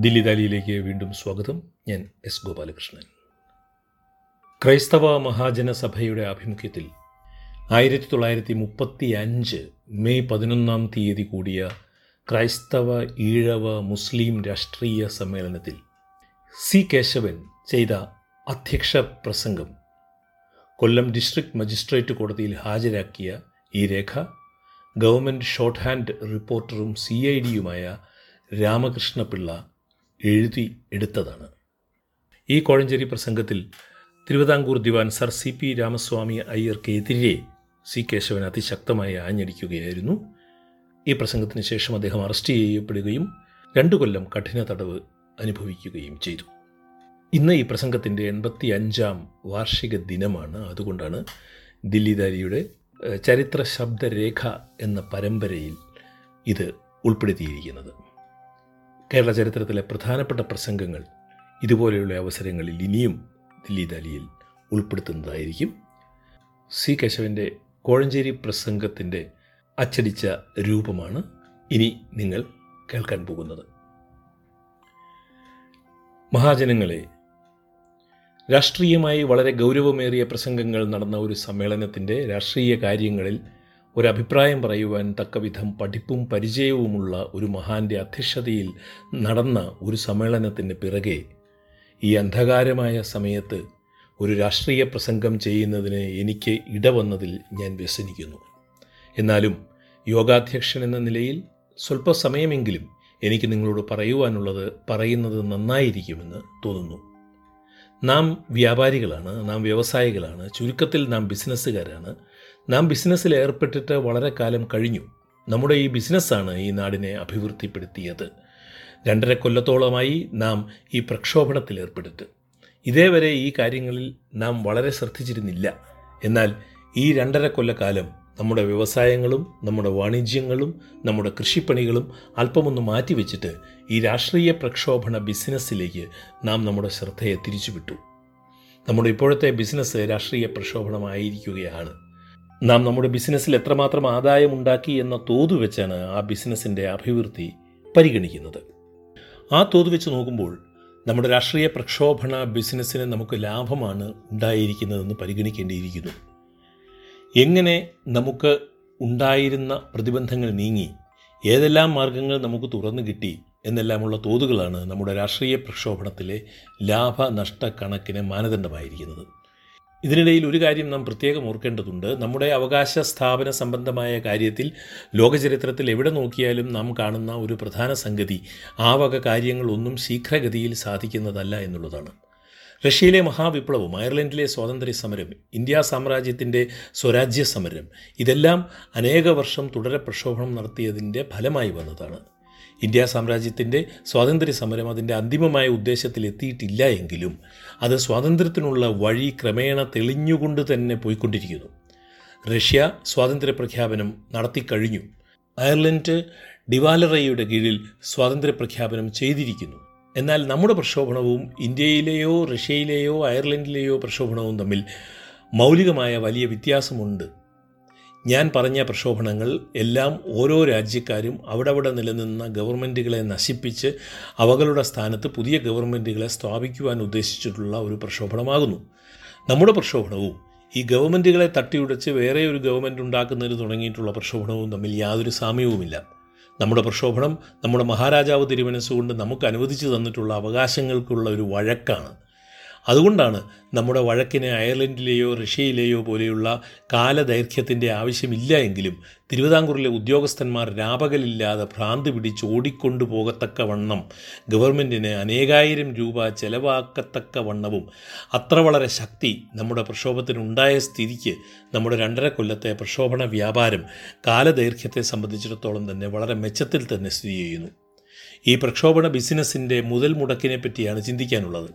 ദില്ലി ദാലിയിലേക്ക് വീണ്ടും സ്വാഗതം. ഞാൻ എസ് ഗോപാലകൃഷ്ണൻ. ക്രൈസ്തവ മഹാജനസഭയുടെ ആഭിമുഖ്യത്തിൽ ആയിരത്തി തൊള്ളായിരത്തി മുപ്പത്തി അഞ്ച് മെയ് പതിനൊന്നാം തീയതി കൂടിയ ക്രൈസ്തവ ഈഴവ മുസ്ലിം രാഷ്ട്രീയ സമ്മേളനത്തിൽ സി കേശവൻ ചെയ്ത അധ്യക്ഷ പ്രസംഗം കൊല്ലം ഡിസ്ട്രിക്ട് മജിസ്ട്രേറ്റ് കോടതിയിൽ ഹാജരാക്കിയ ഈ രേഖ ഗവൺമെന്റ് ഷോർട്ട് ഹാൻഡ് റിപ്പോർട്ടറും സി ഐ ഡിയുമായ രാമകൃഷ്ണപിള്ള എഴുതി എടുത്തതാണ്. ഈ കോഴഞ്ചേരി പ്രസംഗത്തിൽ തിരുവിതാംകൂർ ദിവാൻ സർ സി പി രാമസ്വാമി അയ്യർക്കെതിരെ സി കേശവൻ അതിശക്തമായി ആഞ്ഞടിക്കുകയായിരുന്നു. ഈ പ്രസംഗത്തിന് ശേഷം അദ്ദേഹം അറസ്റ്റ് ചെയ്യപ്പെടുകയും രണ്ടു കൊല്ലം കഠിന തടവ് അനുഭവിക്കുകയും ചെയ്തു. ഇന്ന് ഈ പ്രസംഗത്തിന്റെ എൺപത്തി അഞ്ചാം വാർഷിക ദിനമാണ്. അതുകൊണ്ടാണ് ദില്ലി ദാരിയുടെ ഏഹ്, ചരിത്ര ശബ്ദരേഖ എന്ന പരമ്പരയിൽ ഇത് ഉൾപ്പെടുത്തിയിരിക്കുന്നത്. കേരള ചരിത്രത്തിലെ പ്രധാനപ്പെട്ട പ്രസംഗങ്ങൾ ഇതുപോലെയുള്ള അവസരങ്ങളിൽ ഇനിയും ദില്ലി ദാലിയിൽ ഉൾപ്പെടുത്തുന്നതായിരിക്കും. സി കേശവന്റെ കോഴഞ്ചേരി പ്രസംഗത്തിന്റെ അച്ചടിച്ച രൂപമാണ് ഇനി നിങ്ങൾ കേൾക്കാൻ പോകുന്നത്. മഹാജനങ്ങളെ രാഷ്ട്രീയമായി വളരെ ഗൗരവമേറിയ പ്രസംഗങ്ങൾ നടന്ന ഒരു സമ്മേളനത്തിന്റെ രാഷ്ട്രീയ കാര്യങ്ങളിൽ ഒരഭിപ്രായം പറയുവാൻ തക്കവിധം പഠിപ്പും പരിചയവുമുള്ള ഒരു മഹാന്റെ അധ്യക്ഷതയിൽ നടന്ന ഒരു സമ്മേളനത്തിന് പിറകെ ഈ അന്ധകാരമായ സമയത്ത് ഒരു രാഷ്ട്രീയ പ്രസംഗം ചെയ്യുന്നതിന് എനിക്ക് ഇടവന്നതിൽ ഞാൻ വ്യസനിക്കുന്നു. എന്നാലും യോഗാധ്യക്ഷൻ എന്ന നിലയിൽ സ്വല്പസമയമെങ്കിലും എനിക്ക് നിങ്ങളോട് പറയുവാനുള്ളത് പറയുന്നത് നന്നായിരിക്കുമെന്ന് തോന്നുന്നു. നാം വ്യാപാരികളാണ് നാം വ്യവസായികളാണ് ചുരുക്കത്തിൽ നാം ബിസിനസ്സുകാരാണ്. നാം ബിസിനസ്സിൽ ഏർപ്പെട്ടിട്ട് വളരെ കാലം കഴിഞ്ഞു. നമ്മുടെ ഈ ബിസിനസ്സാണ് ഈ നാടിനെ അഭിവൃദ്ധിപ്പെടുത്തിയത്. രണ്ടര കൊല്ലത്തോളമായി നാം ഈ പ്രക്ഷോഭണത്തിൽ ഏർപ്പെട്ടിട്ട്. ഇതേവരെ ഈ കാര്യങ്ങളിൽ നാം വളരെ ശ്രദ്ധിച്ചിരുന്നില്ല. എന്നാൽ ഈ രണ്ടര കൊല്ലക്കാലം നമ്മുടെ വ്യവസായങ്ങളും നമ്മുടെ വാണിജ്യങ്ങളും നമ്മുടെ കൃഷിപ്പണികളും അല്പമൊന്ന് മാറ്റിവെച്ചിട്ട് ഈ രാഷ്ട്രീയ പ്രക്ഷോഭണ ബിസിനസ്സിലേക്ക് നാം നമ്മുടെ ശ്രദ്ധയെ തിരിച്ചുവിട്ടു. നമ്മുടെ ഇപ്പോഴത്തെ ബിസിനസ് രാഷ്ട്രീയ പ്രക്ഷോഭണമായിരിക്കുകയാണ്. നാം നമ്മുടെ ബിസിനസ്സിൽ എത്രമാത്രം ആദായം ഉണ്ടാക്കി എന്ന തോത് വെച്ചാണ് ആ ബിസിനസ്സിന്റെ അഭിവൃദ്ധി പരിഗണിക്കുന്നത്. ആ തോത് വെച്ച് നോക്കുമ്പോൾ നമ്മുടെ രാഷ്ട്രീയ പ്രക്ഷോഭണ ബിസിനസ്സിന് നമുക്ക് ലാഭമാണ് ഉണ്ടായിരിക്കുന്നതെന്ന് പരിഗണിക്കേണ്ടിയിരിക്കുന്നു. എങ്ങനെ നമുക്ക് ഉണ്ടായിരുന്ന പ്രതിബന്ധങ്ങൾ നീങ്ങി ഏതെല്ലാം മാർഗങ്ങൾ നമുക്ക് തുറന്നു കിട്ടി എന്നെല്ലാമുള്ള തോതുകളാണ് നമ്മുടെ രാഷ്ട്രീയ പ്രക്ഷോഭണത്തിലെ ലാഭനഷ്ട കണക്കിന് മാനദണ്ഡമായിരിക്കുന്നത്. ഇതിനിടയിൽ ഒരു കാര്യം നാം പ്രത്യേകം ഓർക്കേണ്ടതുണ്ട്. നമ്മുടെ അവകാശ സ്ഥാപന സംബന്ധമായ കാര്യത്തിൽ ലോകചരിത്രത്തിൽ എവിടെ നോക്കിയാലും നാം കാണുന്ന ഒരു പ്രധാന സംഗതി ആ വക കാര്യങ്ങളൊന്നും ശീഘ്രഗതിയിൽ സാധിക്കുന്നതല്ല എന്നുള്ളതാണ്. റഷ്യയിലെ മഹാവിപ്ലവം അയർലൻഡിലെ സ്വാതന്ത്ര്യ സമരം ഇന്ത്യ സാമ്രാജ്യത്തിന്റെ സ്വരാജ്യ സമരം ഇതെല്ലാം അനേക വർഷം തുടരെ പ്രക്ഷോഭണം നടത്തിയതിന്റെ ഫലമായി വന്നതാണ്. ഇന്ത്യ സാമ്രാജ്യത്തിന്റെ സ്വാതന്ത്ര്യ സമരം അതിന്റെ അന്തിമമായ ഉദ്ദേശത്തിൽ എത്തിയിട്ടില്ല എങ്കിലും അത് സ്വാതന്ത്ര്യത്തിനുള്ള വഴി ക്രമേണ തെളിഞ്ഞുകൊണ്ട് തന്നെ പോയിക്കൊണ്ടിരിക്കുന്നു. റഷ്യ സ്വാതന്ത്ര്യ പ്രഖ്യാപനം നടത്തിക്കഴിഞ്ഞു അയർലൻഡ് ഡിവാലറയുടെ കീഴിൽ സ്വാതന്ത്ര്യ പ്രഖ്യാപനം ചെയ്തിരിക്കുന്നു. എന്നാൽ നമ്മുടെ പ്രക്ഷോഭണവും ഇന്ത്യയിലെയോ റഷ്യയിലെയോ അയർലൻഡിലെയോ പ്രക്ഷോഭണവും തമ്മിൽ മൗലികമായ വലിയ വ്യത്യാസമുണ്ട്. ഞാൻ പറഞ്ഞ പ്രക്ഷോഭണങ്ങൾ എല്ലാം ഓരോ രാജ്യക്കാരും അവിടവിടെ നിലനിന്ന ഗവൺമെന്റുകളെ നശിപ്പിച്ച് അവകളുടെ സ്ഥാനത്ത് പുതിയ ഗവൺമെന്റുകളെ സ്ഥാപിക്കുവാൻ ഉദ്ദേശിച്ചിട്ടുള്ള ഒരു പ്രക്ഷോഭണമാകുന്നു. നമ്മുടെ പ്രക്ഷോഭണവും ഈ ഗവൺമെന്റുകളെ തട്ടിയുടച്ച് വേറെ ഒരു ഗവൺമെന്റ് ഉണ്ടാക്കുന്നതിന് തുടങ്ങിയിട്ടുള്ള പ്രക്ഷോഭണവും തമ്മിൽ യാതൊരു സാമ്യവുമില്ല. നമ്മുടെ പ്രക്ഷോഭണം നമ്മുടെ മഹാരാജാവ് തിരുമനസ്സുകൊണ്ട് നമുക്ക് അനുവദിച്ചു തന്നിട്ടുള്ള അവകാശങ്ങൾക്കുള്ള ഒരു വഴക്കാണ്. അതുകൊണ്ടാണ് നമ്മുടെ വഴക്കിനെ അയർലൻഡിലെയോ റഷ്യയിലെയോ പോലെയുള്ള കാലദൈർഘ്യത്തിന്റെ ആവശ്യമില്ല എങ്കിലും തിരുവിതാംകൂറിലെ ഉദ്യോഗസ്ഥന്മാർ രാപകലില്ലാതെ ഭ്രാന്ത് പിടിച്ച് ഓടിക്കൊണ്ടു പോകത്തക്ക വണ്ണം ഗവൺമെന്റിന് അനേകായിരം രൂപ ചെലവാക്കത്തക്ക വണ്ണവും അത്ര വളരെ ശക്തി നമ്മുടെ പ്രക്ഷോഭത്തിനുണ്ടായ സ്ഥിതിക്ക് നമ്മുടെ രണ്ടര കൊല്ലത്തെ പ്രക്ഷോഭണ വ്യാപാരം കാലദൈർഘ്യത്തെ സംബന്ധിച്ചിടത്തോളം തന്നെ വളരെ മെച്ചത്തിൽ തന്നെ സ്ഥിതി ചെയ്യുന്നു. ഈ പ്രക്ഷോഭണ ബിസിനസ്സിന്റെ മുതൽ മുടക്കിനെ പറ്റിയാണ് ചിന്തിക്കാനുള്ളത്.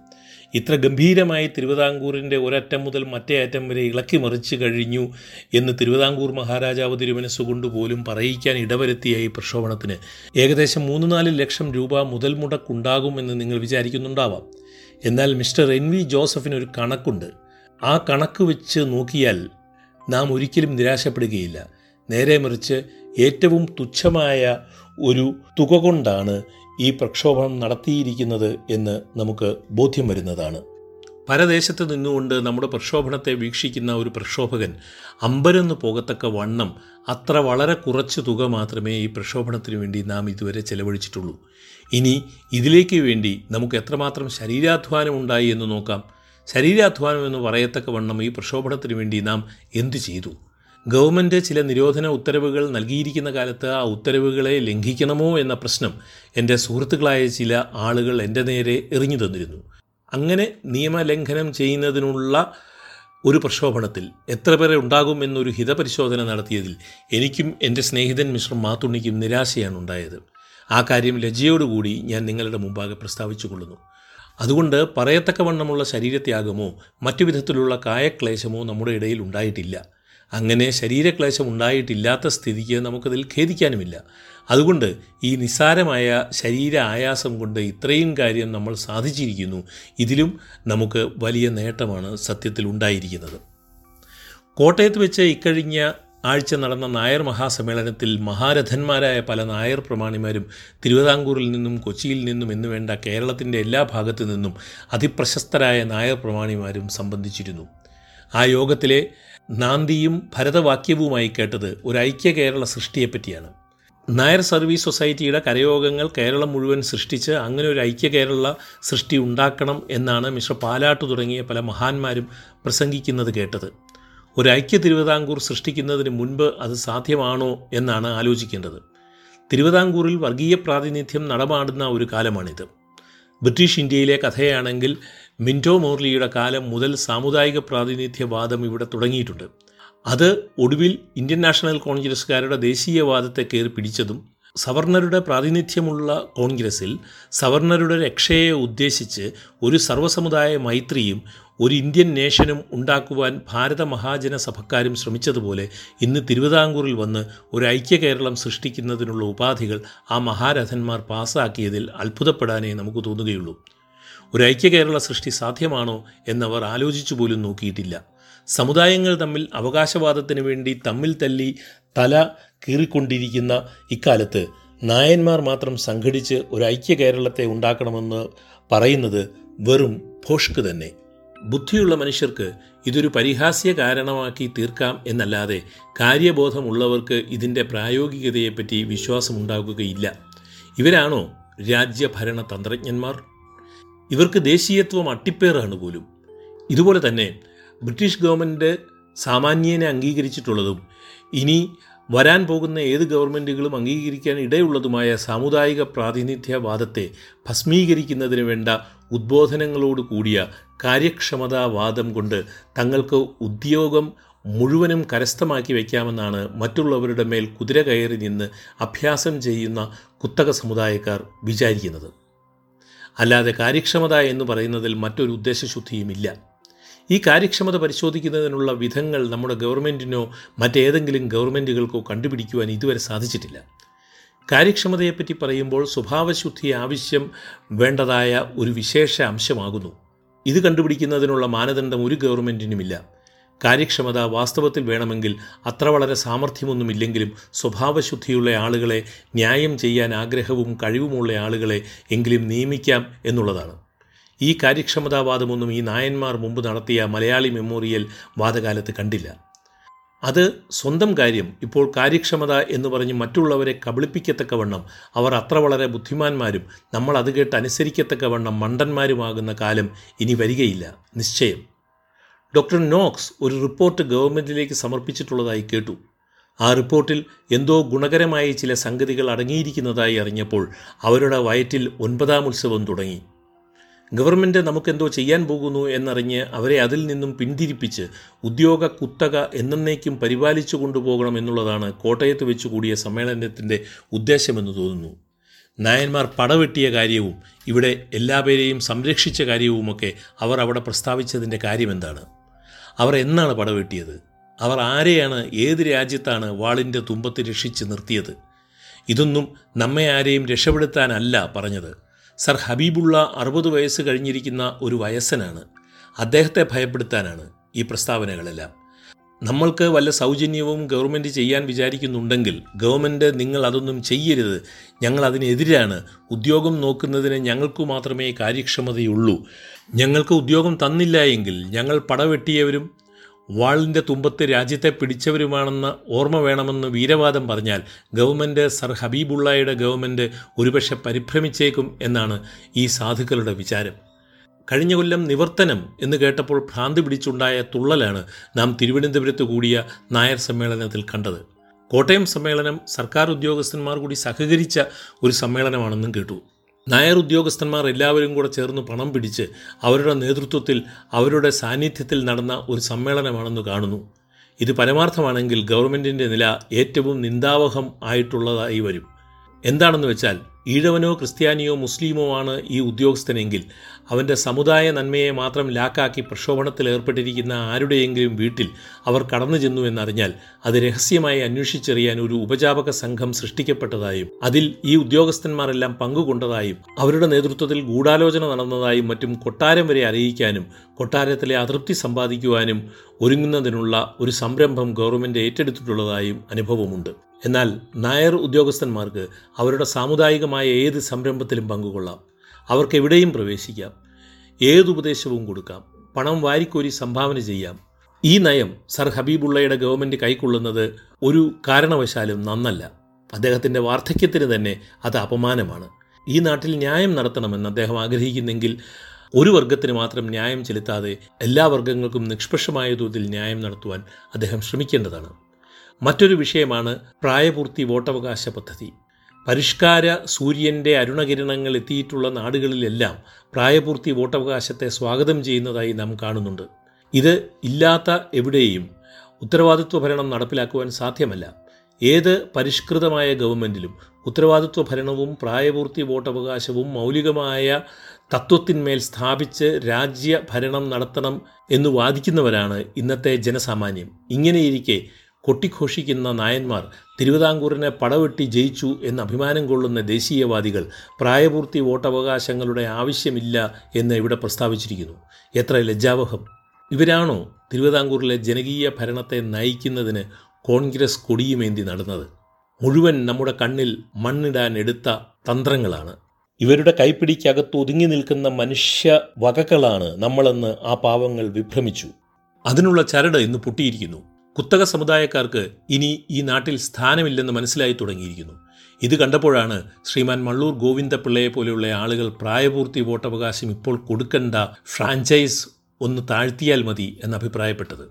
ഇത്ര ഗംഭീരമായി തിരുവിതാംകൂറിന്റെ ഒരറ്റം മുതൽ മറ്റേ അറ്റം വരെ ഇളക്കി മറിച്ച് കഴിഞ്ഞു എന്ന് തിരുവിതാംകൂർ മഹാരാജാവ് തിരുമനസ്സുകൊണ്ട് പോലും പറയിക്കാൻ ഇടവരുത്തിയ ഈ പ്രക്ഷോഭണത്തിന്. ഏകദേശം മൂന്ന് നാല് ലക്ഷം രൂപ മുതൽ മുടക്കുണ്ടാകുമെന്ന് നിങ്ങൾ വിചാരിക്കുന്നുണ്ടാവാം. എന്നാൽ മിസ്റ്റർ എൻ വി ജോസഫിന് ഒരു കണക്കുണ്ട്. ആ കണക്ക് വെച്ച് നോക്കിയാൽ നാം ഒരിക്കലും നിരാശപ്പെടുകയില്ല. നേരെ മറിച്ച് ഏറ്റവും തുച്ഛമായ ഒരു തുക കൊണ്ടാണ് ഈ പ്രക്ഷോഭം നടത്തിയിരിക്കുന്നത് എന്ന് നമുക്ക് ബോധ്യം വരുന്നതാണ്. പരദേശത്ത് നിന്നുകൊണ്ട് നമ്മുടെ പ്രക്ഷോഭണത്തെ വീക്ഷിക്കുന്ന ഒരു പ്രക്ഷോഭകൻ അമ്പരന്ന് പോകത്തക്ക വണ്ണം അത്ര വളരെ കുറച്ച് തുക മാത്രമേ ഈ പ്രക്ഷോഭണത്തിന് വേണ്ടി നാം ഇതുവരെ ചെലവഴിച്ചിട്ടുള്ളൂ. ഇനി ഇതിലേക്ക് വേണ്ടി നമുക്ക് എത്രമാത്രം ശരീരാധ്വാനം ഉണ്ടായി എന്ന് നോക്കാം. ശരീരാധ്വാനം എന്ന് പറയത്തക്ക വണ്ണം ഈ പ്രക്ഷോഭണത്തിന് വേണ്ടി നാം എന്തു ചെയ്തു? ഗവൺമെന്റ് ചില നിരോധന ഉത്തരവുകൾ നൽകിയിരിക്കുന്ന കാലത്ത് ആ ഉത്തരവുകളെ ലംഘിക്കണമോ എന്ന പ്രശ്നം എന്റെ സുഹൃത്തുക്കളായ ചില ആളുകൾ എന്റെ നേരെ എറിഞ്ഞു തന്നിരുന്നു. അങ്ങനെ നിയമലംഘനം ചെയ്യുന്നതിനുള്ള ഒരു പ്രക്ഷോഭണത്തിൽ എത്ര പേരെ ഉണ്ടാകും എന്നൊരു ഹിതപരിശോധന നടത്തിയതിൽ എനിക്കും എന്റെ സ്നേഹിതൻ മിശ്രം മാത്തുണ്ണിക്കും നിരാശയാണ് ഉണ്ടായത്. ആ കാര്യം ലജ്ജയോടുകൂടി ഞാൻ നിങ്ങളുടെ മുമ്പാകെ പ്രസ്താവിച്ചു കൊള്ളുന്നു അതുകൊണ്ട് പറയത്തക്കവണ്ണമുള്ള ശരീരത്യാഗമോ മറ്റു വിധത്തിലുള്ള കായക്ലേശമോ നമ്മുടെ ഇടയിൽ ഉണ്ടായിട്ടില്ല. അങ്ങനെ ശരീരക്ലേശം ഉണ്ടായിട്ടില്ലാത്ത സ്ഥിതിക്ക് നമുക്കതിൽ ഖേദിക്കാനുമില്ല. അതുകൊണ്ട് ഈ നിസ്സാരമായ ശരീര ആയാസം കൊണ്ട് ഇത്രയും കാര്യം നമ്മൾ സാധിച്ചിരിക്കുന്നു. ഇതിലും നമുക്ക് വലിയ നേട്ടമാണ് സത്യത്തിൽ ഉണ്ടായിരിക്കുന്നത്. കോട്ടയത്ത് വെച്ച് ഇക്കഴിഞ്ഞ ആഴ്ച നടന്ന നായർ മഹാസമ്മേളനത്തിൽ മഹാരഥന്മാരായ പല നായർ പ്രമാണിമാരും തിരുവിതാംകൂറിൽ നിന്നും കൊച്ചിയിൽ നിന്നും എന്ന് വേണ്ട കേരളത്തിന്റെ എല്ലാ ഭാഗത്തു നിന്നും അതിപ്രശസ്തരായ നായർ പ്രമാണിമാരും സംബന്ധിച്ചിരുന്നു. ആ യോഗത്തിലെ നാന്ദിയും ഭരതവാക്യവുമായി കേട്ടത് ഒരു ഐക്യ കേരള സൃഷ്ടിയെപ്പറ്റിയാണ്. നായർ സർവീസ് സൊസൈറ്റിയുടെ കരയോഗങ്ങൾ കേരളം മുഴുവൻ സൃഷ്ടിച്ച് അങ്ങനെ ഒരു ഐക്യ കേരള സൃഷ്ടി ഉണ്ടാക്കണം എന്നാണ് മിസ്റ്റർ പാലാട്ട് തുടങ്ങിയ പല മഹാന്മാരും പ്രസംഗിക്കുന്നത് കേട്ടത്. ഒരു ഐക്യ തിരുവിതാംകൂർ സൃഷ്ടിക്കുന്നതിന് മുൻപ് അത് സാധ്യമാണോ എന്നാണ് ആലോചിക്കേണ്ടത്. തിരുവിതാംകൂറിൽ വർഗീയ പ്രാതിനിധ്യം നടമാടുന്ന ഒരു കാലമാണിത്. ബ്രിട്ടീഷ് ഇന്ത്യയിലെ കഥയാണെങ്കിൽ മിന്റോ മോർലിയുടെ കാലം മുതൽ സാമുദായിക പ്രാതിനിധ്യവാദം ഇവിടെ തുടങ്ങിയിട്ടുണ്ട്. അത് ഒടുവിൽ ഇന്ത്യൻ നാഷണൽ കോൺഗ്രസ്സുകാരുടെ ദേശീയവാദത്തെ കയറി പിടിച്ചതും സവർണരുടെ പ്രാതിനിധ്യമുള്ള കോൺഗ്രസിൽ സവർണരുടെ രക്ഷയെ ഉദ്ദേശിച്ച് ഒരു സർവസമുദായ മൈത്രിയും ഒരു ഇന്ത്യൻ നേഷനും ഉണ്ടാക്കുവാൻ ഭാരത മഹാജന സഭക്കാരും ശ്രമിച്ചതുപോലെ ഇന്ന് തിരുവിതാംകൂറിൽ വന്ന് ഒരു ഐക്യ കേരളം സൃഷ്ടിക്കുന്നതിനുള്ള ഉപാധികൾ ആ മഹാരഥന്മാർ പാസ്സാക്കിയതിൽ അത്ഭുതപ്പെടാനേ നമുക്ക് തോന്നുകയുള്ളൂ. ഒരു ഐക്യ കേരള സൃഷ്ടി സാധ്യമാണോ എന്നവർ ആലോചിച്ചു പോലും നോക്കിയിട്ടില്ല. സമുദായങ്ങൾ തമ്മിൽ അവകാശവാദത്തിന് വേണ്ടി തമ്മിൽ തല്ലി തല കീറിക്കൊണ്ടിരിക്കുന്ന ഇക്കാലത്ത് നായന്മാർ മാത്രം സംഘടിച്ച് ഒരു ഐക്യ കേരളത്തെ ഉണ്ടാക്കണമെന്ന് പറയുന്നത് വെറും ഭോഷ്ക്ക് തന്നെ. ബുദ്ധിയുള്ള മനുഷ്യർക്ക് ഇതൊരു പരിഹാസ്യ കാരണമാക്കി തീർക്കാം എന്നല്ലാതെ കാര്യബോധമുള്ളവർക്ക് ഇതിന്റെ പ്രായോഗികതയെപ്പറ്റി വിശ്വാസമുണ്ടാകുകയില്ല. ഇവരാണോ രാജ്യഭരണ തന്ത്രജ്ഞന്മാർ? ഇവർക്ക് ദേശീയത്വം അട്ടിപ്പേറാണ് പോലും. ഇതുപോലെ തന്നെ ബ്രിട്ടീഷ് ഗവൺമെന്റ് സാമാന്യേനെ അംഗീകരിച്ചിട്ടുള്ളതും ഇനി വരാൻ പോകുന്ന ഏത് ഗവൺമെന്റുകളും അംഗീകരിക്കാൻ ഇടയുള്ളതുമായ സാമുദായിക പ്രാതിനിധ്യവാദത്തെ ഭസ്മീകരിക്കുന്നതിന് വേണ്ട ഉദ്ബോധനങ്ങളോട് കൂടിയ കാര്യക്ഷമതാവാദം കൊണ്ട് തങ്ങൾക്ക് ഉദ്യോഗം മുഴുവനും കരസ്ഥമാക്കി വയ്ക്കാമെന്നാണ് മറ്റുള്ളവരുടെ മേൽ കുതിര കയറി നിന്ന് അഭ്യാസം ചെയ്യുന്ന കുത്തക സമുദായക്കാർ വിചാരിക്കുന്നത്. അല്ലാതെ കാര്യക്ഷമത എന്ന് പറയുന്നതിൽ മറ്റൊരു ഉദ്ദേശശുദ്ധിയുമില്ല. ഈ കാര്യക്ഷമത പരിശോധിക്കുന്നതിനുള്ള വിധങ്ങൾ നമ്മുടെ ഗവൺമെന്റിനോ മറ്റേതെങ്കിലും ഗവൺമെന്റുകൾക്കോ കണ്ടുപിടിക്കുവാൻ ഇതുവരെ സാധിച്ചിട്ടില്ല. കാര്യക്ഷമതയെപ്പറ്റി പറയുമ്പോൾ സ്വഭാവശുദ്ധി ആവശ്യം വേണ്ടതായ ഒരു വിശേഷ അംശമാകുന്നു. ഇത് കണ്ടുപിടിക്കുന്നതിനുള്ള മാനദണ്ഡം ഒരു ഗവൺമെന്റിനുമില്ല കാര്യക്ഷമത വാസ്തവത്തിൽ വേണമെങ്കിൽ അത്ര വളരെ സാമർഥ്യമൊന്നുമില്ലെങ്കിലും സ്വഭാവശുദ്ധിയുള്ള ആളുകളെ ന്യായം ചെയ്യാൻ ആഗ്രഹവും കഴിവുമുള്ള ആളുകളെ എങ്കിലും നിയമിക്കാം എന്നുള്ളതാണ്. ഈ കാര്യക്ഷമതാവാദമൊന്നും ഈ നായന്മാർ മുമ്പ് നടത്തിയ മലയാളി മെമ്മോറിയൽ വാദകാലത്ത് കണ്ടില്ല. അത് സ്വന്തം കാര്യം. ഇപ്പോൾ കാര്യക്ഷമത എന്ന് പറഞ്ഞ് മറ്റുള്ളവരെ കബളിപ്പിക്കത്തക്കവണ്ണം അവർ അത്ര വളരെ ബുദ്ധിമാന്മാരും നമ്മൾ അത് കേട്ട് അനുസരിക്കത്തക്കവണ്ണം മണ്ടന്മാരുമാകുന്ന കാലം ഇനി വരികയില്ല. നിശ്ചയം. ഡോക്ടർ നോക്സ് ഒരു റിപ്പോർട്ട് ഗവൺമെന്റിലേക്ക് സമർപ്പിച്ചിട്ടുള്ളതായി കേട്ടു. ആ റിപ്പോർട്ടിൽ എന്തോ ഗുണകരമായ ചില സംഗതികൾ അടങ്ങിയിരിക്കുന്നതായി അറിഞ്ഞപ്പോൾ അവരുടെ വയറ്റിൽ ഒൻപതാം ഉത്സവം തുടങ്ങി. ഗവൺമെന്റ് നമുക്കെന്തോ ചെയ്യാൻ പോകുന്നു എന്നറിഞ്ഞ് അവരെ അതിൽ നിന്നും പിന്തിരിപ്പിച്ച് ഉദ്യോഗ കുത്തക എന്നേക്കും പരിപാലിച്ചു കൊണ്ടുപോകണം എന്നുള്ളതാണ് കോട്ടയത്ത് വെച്ച് കൂടിയ സമ്മേളനത്തിന്റെ ഉദ്ദേശമെന്ന് തോന്നുന്നു. നായന്മാർ പടവെട്ടിയ കാര്യവും ഇവിടെ എല്ലാ എല്ലാവരെയും സംരക്ഷിച്ച കാര്യവുമൊക്കെ അവർ അവിടെ പ്രസ്താവിച്ചതിന്റെ കാര്യമെന്താണ്? അവർ എന്നാണ് പടവെട്ടിയത്? അവർ ആരെയാണ് ഏത് രാജ്യത്താണ് വാളിന്റെ തുമ്പത്ത് രക്ഷിച്ച് നിർത്തിയത്? ഇതൊന്നും നമ്മെ ആരെയും രക്ഷപ്പെടുത്താനല്ല പറഞ്ഞത്. സർ ഹബീബുള്ള അറുപത് വയസ്സ് കഴിഞ്ഞിരിക്കുന്ന ഒരു വയസ്സനാണ്. അദ്ദേഹത്തെ ഭയപ്പെടുത്താനാണ് ഈ പ്രസ്താവനകളെല്ലാം. നമ്മൾക്ക് വല്ല സൗജന്യവും ഗവൺമെന്റ് ചെയ്യാൻ വിചാരിക്കുന്നുണ്ടെങ്കിൽ ഗവൺമെന്റ് നിങ്ങൾ അതൊന്നും ചെയ്യരുത്. ഞങ്ങൾ അതിനെതിരാണ്. ഉദ്യോഗം നോക്കുന്നതിന് ഞങ്ങൾക്ക് മാത്രമേ കാര്യക്ഷമതയുള്ളൂ. ഞങ്ങൾക്ക് ഉദ്യോഗം തന്നില്ല എങ്കിൽ ഞങ്ങൾ പടവെട്ടിയവരും വാളിന്റെ തുമ്പത്ത് രാജ്യത്തെ പിടിച്ചവരുമാണെന്ന് ഓർമ്മ വേണമെന്ന് വീരവാദം പറഞ്ഞാൽ ഗവൺമെന്റ് സർ ഹബീബുള്ളയുടെ ഗവൺമെന്റ് ഒരുപക്ഷെ പരിഭ്രമിച്ചേക്കും എന്നാണ് ഈ സാധുക്കളുടെ വിചാരം. കഴിഞ്ഞ കൊല്ലം നിവർത്തനം എന്ന് കേട്ടപ്പോൾ ഭ്രാന്തി പിടിച്ചുണ്ടായ തുള്ളലാണ് നാം തിരുവനന്തപുരത്ത് കൂടിയ നായർ സമ്മേളനത്തിൽ കണ്ടത്. കോട്ടയം സമ്മേളനം സർക്കാർ ഉദ്യോഗസ്ഥന്മാർ കൂടി സഹകരിച്ച ഒരു സമ്മേളനമാണെന്നും കേട്ടു. നായർ ഉദ്യോഗസ്ഥന്മാർ എല്ലാവരും കൂടെ ചേർന്ന് പണം പിടിച്ച് അവരുടെ നേതൃത്വത്തിൽ അവരുടെ സാന്നിധ്യത്തിൽ നടന്ന ഒരു സമ്മേളനമാണെന്ന് കാണുന്നു. ഇത് പരമാർത്ഥമാണെങ്കിൽ ഗവൺമെന്റിന്റെ നില ഏറ്റവും നിന്ദാവഹം ആയിട്ടുള്ളതായി വരും. എന്താണെന്ന് വെച്ചാൽ ഈഴവനോ ക്രിസ്ത്യാനിയോ മുസ്ലിമോ ആണ് ഈ ഉദ്യോഗസ്ഥനെങ്കിൽ അവന്റെ സമുദായ നന്മയെ മാത്രം ലാക്കാക്കി പ്രക്ഷോഭണത്തിൽ ഏർപ്പെട്ടിരിക്കുന്ന ആരുടെയെങ്കിലും വീട്ടിൽ അവർ കടന്നു ചെന്നു എന്നറിഞ്ഞാൽ അത് രഹസ്യമായി അന്വേഷിച്ചറിയാൻ ഒരു ഉപജാപക സംഘം സൃഷ്ടിക്കപ്പെട്ടതായും അതിൽ ഈ ഉദ്യോഗസ്ഥന്മാരെല്ലാം പങ്കുകൊണ്ടതായും അവരുടെ നേതൃത്വത്തിൽ ഗൂഢാലോചന നടന്നതായും മറ്റും കൊട്ടാരം വരെ അറിയിക്കാനും കൊട്ടാരത്തിലെ അതൃപ്തി സമ്പാദിക്കുവാനും ഒരുങ്ങുന്നതിനുള്ള ഒരു സംരംഭം ഗവൺമെന്റ് ഏറ്റെടുത്തിട്ടുള്ളതായും അനുഭവമുണ്ട്. എന്നാൽ നായർ ഉദ്യോഗസ്ഥന്മാർക്ക് അവരുടെ സാമുദായികമായ ഏത് സംരംഭത്തിലും പങ്കുകൊള്ളാം. അവർക്ക് എവിടെയും പ്രവേശിക്കാം ഏതുപദേശവും കൊടുക്കാം. പണം വാരിക്കോരി സംഭാവന ചെയ്യാം. ഈ നയം സർ ഹബീബുള്ളയുടെ ഗവൺമെന്റ് കൈക്കൊള്ളുന്നത് ഒരു കാരണവശാലും നന്നല്ല. അദ്ദേഹത്തിന്റെ വാർദ്ധക്യത്തിന് തന്നെ അത് അപമാനമാണ്. ഈ നാട്ടിൽ ന്യായം നടത്തണമെന്ന് അദ്ദേഹം ആഗ്രഹിക്കുന്നെങ്കിൽ ഒരു വർഗത്തിന് മാത്രം ന്യായം ചെലുത്താതെ എല്ലാ വർഗങ്ങൾക്കും നിഷ്പക്ഷമായ തോതിൽ ന്യായം നടത്തുവാൻ അദ്ദേഹം ശ്രമിക്കേണ്ടതാണ്. മറ്റൊരു വിഷയമാണ് പ്രായപൂർത്തി വോട്ടവകാശ പദ്ധതി. പരിഷ്കാര സൂര്യന്റെ അരുണകിരണങ്ങൾ എത്തിയിട്ടുള്ള നാടുകളിലെല്ലാം പ്രായപൂർത്തി വോട്ടവകാശത്തെ സ്വാഗതം ചെയ്യുന്നതായി നാം കാണുന്നുണ്ട്. ഇത് ഇല്ലാത്ത എവിടെയും ഉത്തരവാദിത്വ ഭരണം നടപ്പിലാക്കുവാൻ സാധ്യമല്ല. ഏത് പരിഷ്കൃതമായ ഗവൺമെന്റിലും ഉത്തരവാദിത്വ ഭരണവും പ്രായപൂർത്തി വോട്ടവകാശവും മൗലികമായ തത്വത്തിന്മേൽ സ്ഥാപിച്ച് രാജ്യ ഭരണം നടത്തണം എന്ന് വാദിക്കുന്നവരാണ് ഇന്നത്തെ ജനസാമാന്യം. ഇങ്ങനെയിരിക്കെ കൊട്ടിഘോഷിക്കുന്ന നായന്മാർ തിരുവിതാംകൂറിനെ പടവെട്ടി ജയിച്ചു എന്ന് അഭിമാനം കൊള്ളുന്ന ദേശീയവാദികൾ പ്രായപൂർത്തി വോട്ടവകാശങ്ങളുടെ ആവശ്യമില്ല എന്ന് ഇവിടെ പ്രസ്താവിച്ചിരിക്കുന്നു. എത്ര ലജ്ജാവഹം. ഇവരാണോ തിരുവിതാംകൂറിലെ ജനകീയ ഭരണത്തെ നയിക്കുന്നതിന് കോൺഗ്രസ് കൊടിയുമേന്തി നടന്നത്. മുഴുവൻ നമ്മുടെ കണ്ണിൽ മണ്ണിടാൻ എടുത്ത തന്ത്രങ്ങളാണ്. ഇവരുടെ കൈപ്പിടിക്കകത്ത് ഒതുങ്ങി നിൽക്കുന്ന മനുഷ്യ വകകളാണ് നമ്മളെന്ന് ആ പാവങ്ങൾ വിഭ്രമിച്ചു. അതിനുള്ള ചരട് ഇന്ന് പൊട്ടിയിരിക്കുന്നു. കുത്തക സമുദായക്കാർക്ക് ഇനി ഈ നാട്ടിൽ സ്ഥാനമില്ലെന്ന് മനസ്സിലായി തുടങ്ങിയിരിക്കുന്നു. ഇത് കണ്ടപ്പോഴാണ് ശ്രീമാൻ മള്ളൂർ ഗോവിന്ദപിള്ളയെ പോലെയുള്ള ആളുകൾ പ്രായപൂർത്തി വോട്ടവകാശം ഇപ്പോൾ കൊടുക്കേണ്ട ഫ്രാഞ്ചൈസ് ഒന്ന് താഴ്ത്തിയാൽ മതി എന്നഭിപ്രായപ്പെട്ടത്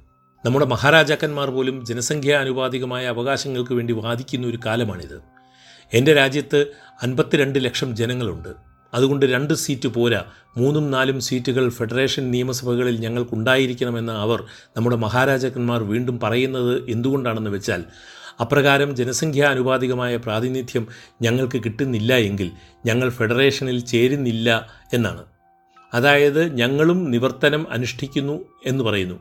നമ്മുടെ മഹാരാജാക്കന്മാർ പോലും ജനസംഖ്യാനുപാതികമായ അവകാശങ്ങൾക്ക് വേണ്ടി വാദിക്കുന്ന ഒരു കാലമാണിത്. എന്റെ രാജ്യത്ത് അൻപത്തിരണ്ട് ലക്ഷം ജനങ്ങളുണ്ട്. അതുകൊണ്ട് രണ്ട് സീറ്റ് പോരാ. മൂന്നും നാലും സീറ്റുകൾ ഫെഡറേഷൻ നിയമസഭകളിൽ ഞങ്ങൾക്കുണ്ടായിരിക്കണമെന്ന് അവർ നമ്മുടെ മഹാരാജാക്കന്മാർ വീണ്ടും പറയുന്നത് എന്തുകൊണ്ടാണെന്ന് വെച്ചാൽ അപ്രകാരം ജനസംഖ്യാനുപാതികമായ പ്രാതിനിധ്യം ഞങ്ങൾക്ക് കിട്ടുന്നില്ല എങ്കിൽ ഞങ്ങൾ ഫെഡറേഷനിൽ ചേരുന്നില്ല എന്നാണ്. അതായത് ഞങ്ങളും നിവർത്തനം അനുഷ്ഠിക്കുന്നു എന്ന് പറയുന്നു.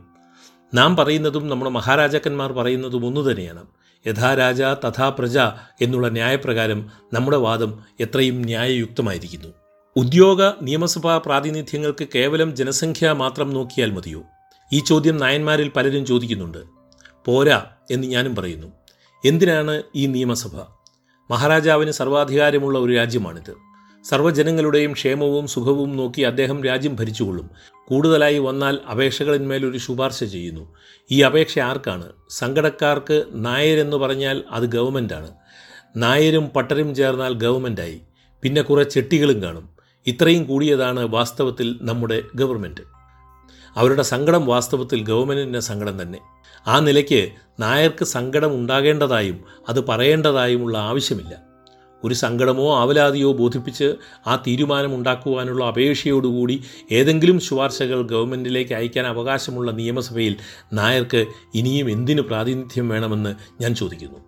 നാം പറയുന്നതും നമ്മുടെ മഹാരാജാക്കന്മാർ പറയുന്നതും ഒന്നു തന്നെയാണ്. യഥാ രാജ തഥാ പ്രജ എന്നുള്ള ന്യായപ്രകാരം നമ്മുടെ വാദം എത്രയും ന്യായയുക്തമായിരിക്കുന്നു. ഉദ്യോഗ നിയമസഭാ പ്രാതിനിധ്യങ്ങൾക്ക് കേവലം ജനസംഖ്യ മാത്രം നോക്കിയാൽ മതിയോ? ഈ ചോദ്യം നായന്മാരിൽ പലരും ചോദിക്കുന്നുണ്ട്. പോരാ എന്ന് ഞാനും പറയുന്നു. എന്തിനാണ് ഈ നിയമസഭ? മഹാരാജാവിന് സർവാധികാരമുള്ള ഒരു രാജ്യമാണിത്. സർവജനങ്ങളുടെയും ക്ഷേമവും സുഖവും നോക്കി അദ്ദേഹം രാജ്യം ഭരിച്ചുകൊള്ളും. കൂടുതലായി വന്നാൽ അപേക്ഷകളിന്മേലൊരു ശുപാർശ ചെയ്യുന്നു. ഈ അപേക്ഷ ആർക്കാണ്? സങ്കടക്കാർക്ക് നായരെന്ന് പറഞ്ഞാൽ അത് ഗവൺമെന്റാണ് നായരും പട്ടരും ചേർന്നാൽ ഗവൺമെന്റായി പിന്നെ കുറേ ചെട്ടികളും കാണും. ഇത്രയും കൂടിയതാണ് വാസ്തവത്തിൽ നമ്മുടെ ഗവൺമെന്റ് അവരുടെ സങ്കടം വാസ്തവത്തിൽ ഗവൺമെന്റിന്റെ സങ്കടം തന്നെ. ആ നിലയ്ക്ക് നായർക്ക് സങ്കടം ഉണ്ടാകേണ്ടതായും അത് പറയേണ്ടതായുമുള്ള ആവശ്യമില്ല. ഒരു സങ്കടമോ ആവലാതിയോ ബോധിപ്പിച്ച് ആ തീരുമാനം ഉണ്ടാക്കുവാനുള്ള അപേക്ഷയോടുകൂടി ഏതെങ്കിലും ശുപാർശകൾ ഗവൺമെന്റിലേക്ക് അയക്കാൻ അവകാശമുള്ള നിയമസഭയിൽ നായർക്ക് ഇനിയും എന്തിനു പ്രാതിനിധ്യം വേണമെന്ന് ഞാൻ ചോദിക്കുന്നു.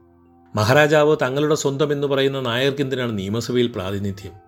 മഹാരാജാവ് തങ്ങളുടെ സ്വന്തം എന്ന് പറയുന്ന നായർക്ക് എന്തിനാണ് നിയമസഭയിൽ പ്രാതിനിധ്യം?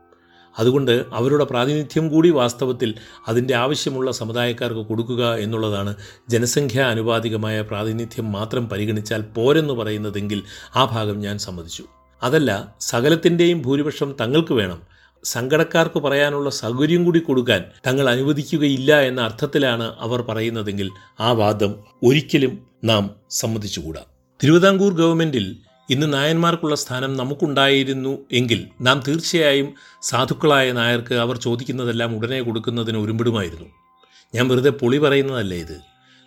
അതുകൊണ്ട് അവരുടെ പ്രാതിനിധ്യം കൂടി വാസ്തവത്തിൽ അതിന്റെ ആവശ്യമുള്ള സമുദായക്കാർക്ക് കൊടുക്കുക എന്നുള്ളതാണ് ജനസംഖ്യാ അനുപാതികമായ പ്രാതിനിധ്യം മാത്രം പരിഗണിച്ചാൽ പോരെന്ന് പറയുന്നതെങ്കിൽ ആ ഭാഗം ഞാൻ സമ്മതിച്ചു. അതല്ല സകലത്തിന്റെയും ഭൂരിപക്ഷം തങ്ങൾക്ക് വേണം. സങ്കടക്കാർക്ക് പറയാനുള്ള സൗകര്യം കൂടി കൊടുക്കാൻ തങ്ങൾ അനുവദിക്കുകയില്ല എന്ന അർത്ഥത്തിലാണ് അവർ പറയുന്നതെങ്കിൽ ആ വാദം ഒരിക്കലും നാം സമ്മതിച്ചുകൂടാ. തിരുവിതാംകൂർ ഗവൺമെന്റിൽ ഇന്ന് നായന്മാർക്കുള്ള സ്ഥാനം നമുക്കുണ്ടായിരുന്നു എങ്കിൽ നാം തീർച്ചയായും സാധുക്കളായ നായർക്ക് അവർ ചോദിക്കുന്നതെല്ലാം ഉടനെ കൊടുക്കുന്നതിന് ഒരുമ്പിടുമായിരുന്നു. ഞാൻ വെറുതെ പൊളി പറയുന്നതല്ല ഇത്?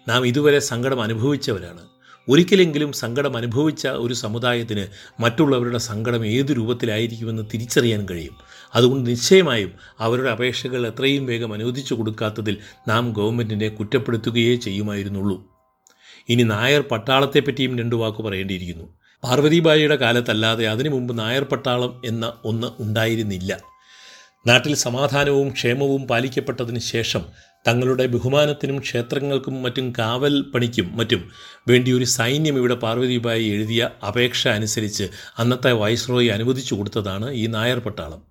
നാം ഇതുവരെ സങ്കടം അനുഭവിച്ചവരാണ്. ഒരിക്കലെങ്കിലും സങ്കടം അനുഭവിച്ച ഒരു സമുദായത്തിന് മറ്റുള്ളവരുടെ സങ്കടം ഏത് രൂപത്തിലായിരിക്കുമെന്ന് തിരിച്ചറിയാൻ കഴിയും. അതുകൊണ്ട് നിശ്ചയമായും അവരുടെ അപേക്ഷകൾ എത്രയും വേഗം അനുവദിച്ചു കൊടുക്കാത്തതിൽ നാം ഗവൺമെന്റിനെ കുറ്റപ്പെടുത്തുകയേ ചെയ്യുമായിരുന്നുള്ളൂ. ഇനി നായർ പട്ടാളത്തെപ്പറ്റിയും രണ്ടു വാക്ക് പറയേണ്ടിയിരിക്കുന്നു. പാർവതിബായിയുടെ കാലത്തല്ലാതെ അതിനു മുമ്പ് നായർ പട്ടാളം എന്ന ഒന്ന് ഉണ്ടായിരുന്നില്ല. നാട്ടിൽ സമാധാനവും ക്ഷേമവും പാലിക്കപ്പെട്ടതിന് ശേഷം തങ്ങളുടെ ബഹുമാനത്തിനും ക്ഷേത്രങ്ങൾക്കും മറ്റും കാവൽ പണിക്കും മറ്റും വേണ്ടി ഒരു സൈന്യം ഇവിടെ പാർവതിബായി എഴുതിയ അപേക്ഷ അനുസരിച്ച് അന്നത്തെ വൈസ്രോയി അനുവദിച്ചു കൊടുത്തതാണ് ഈ നായർ പട്ടാളം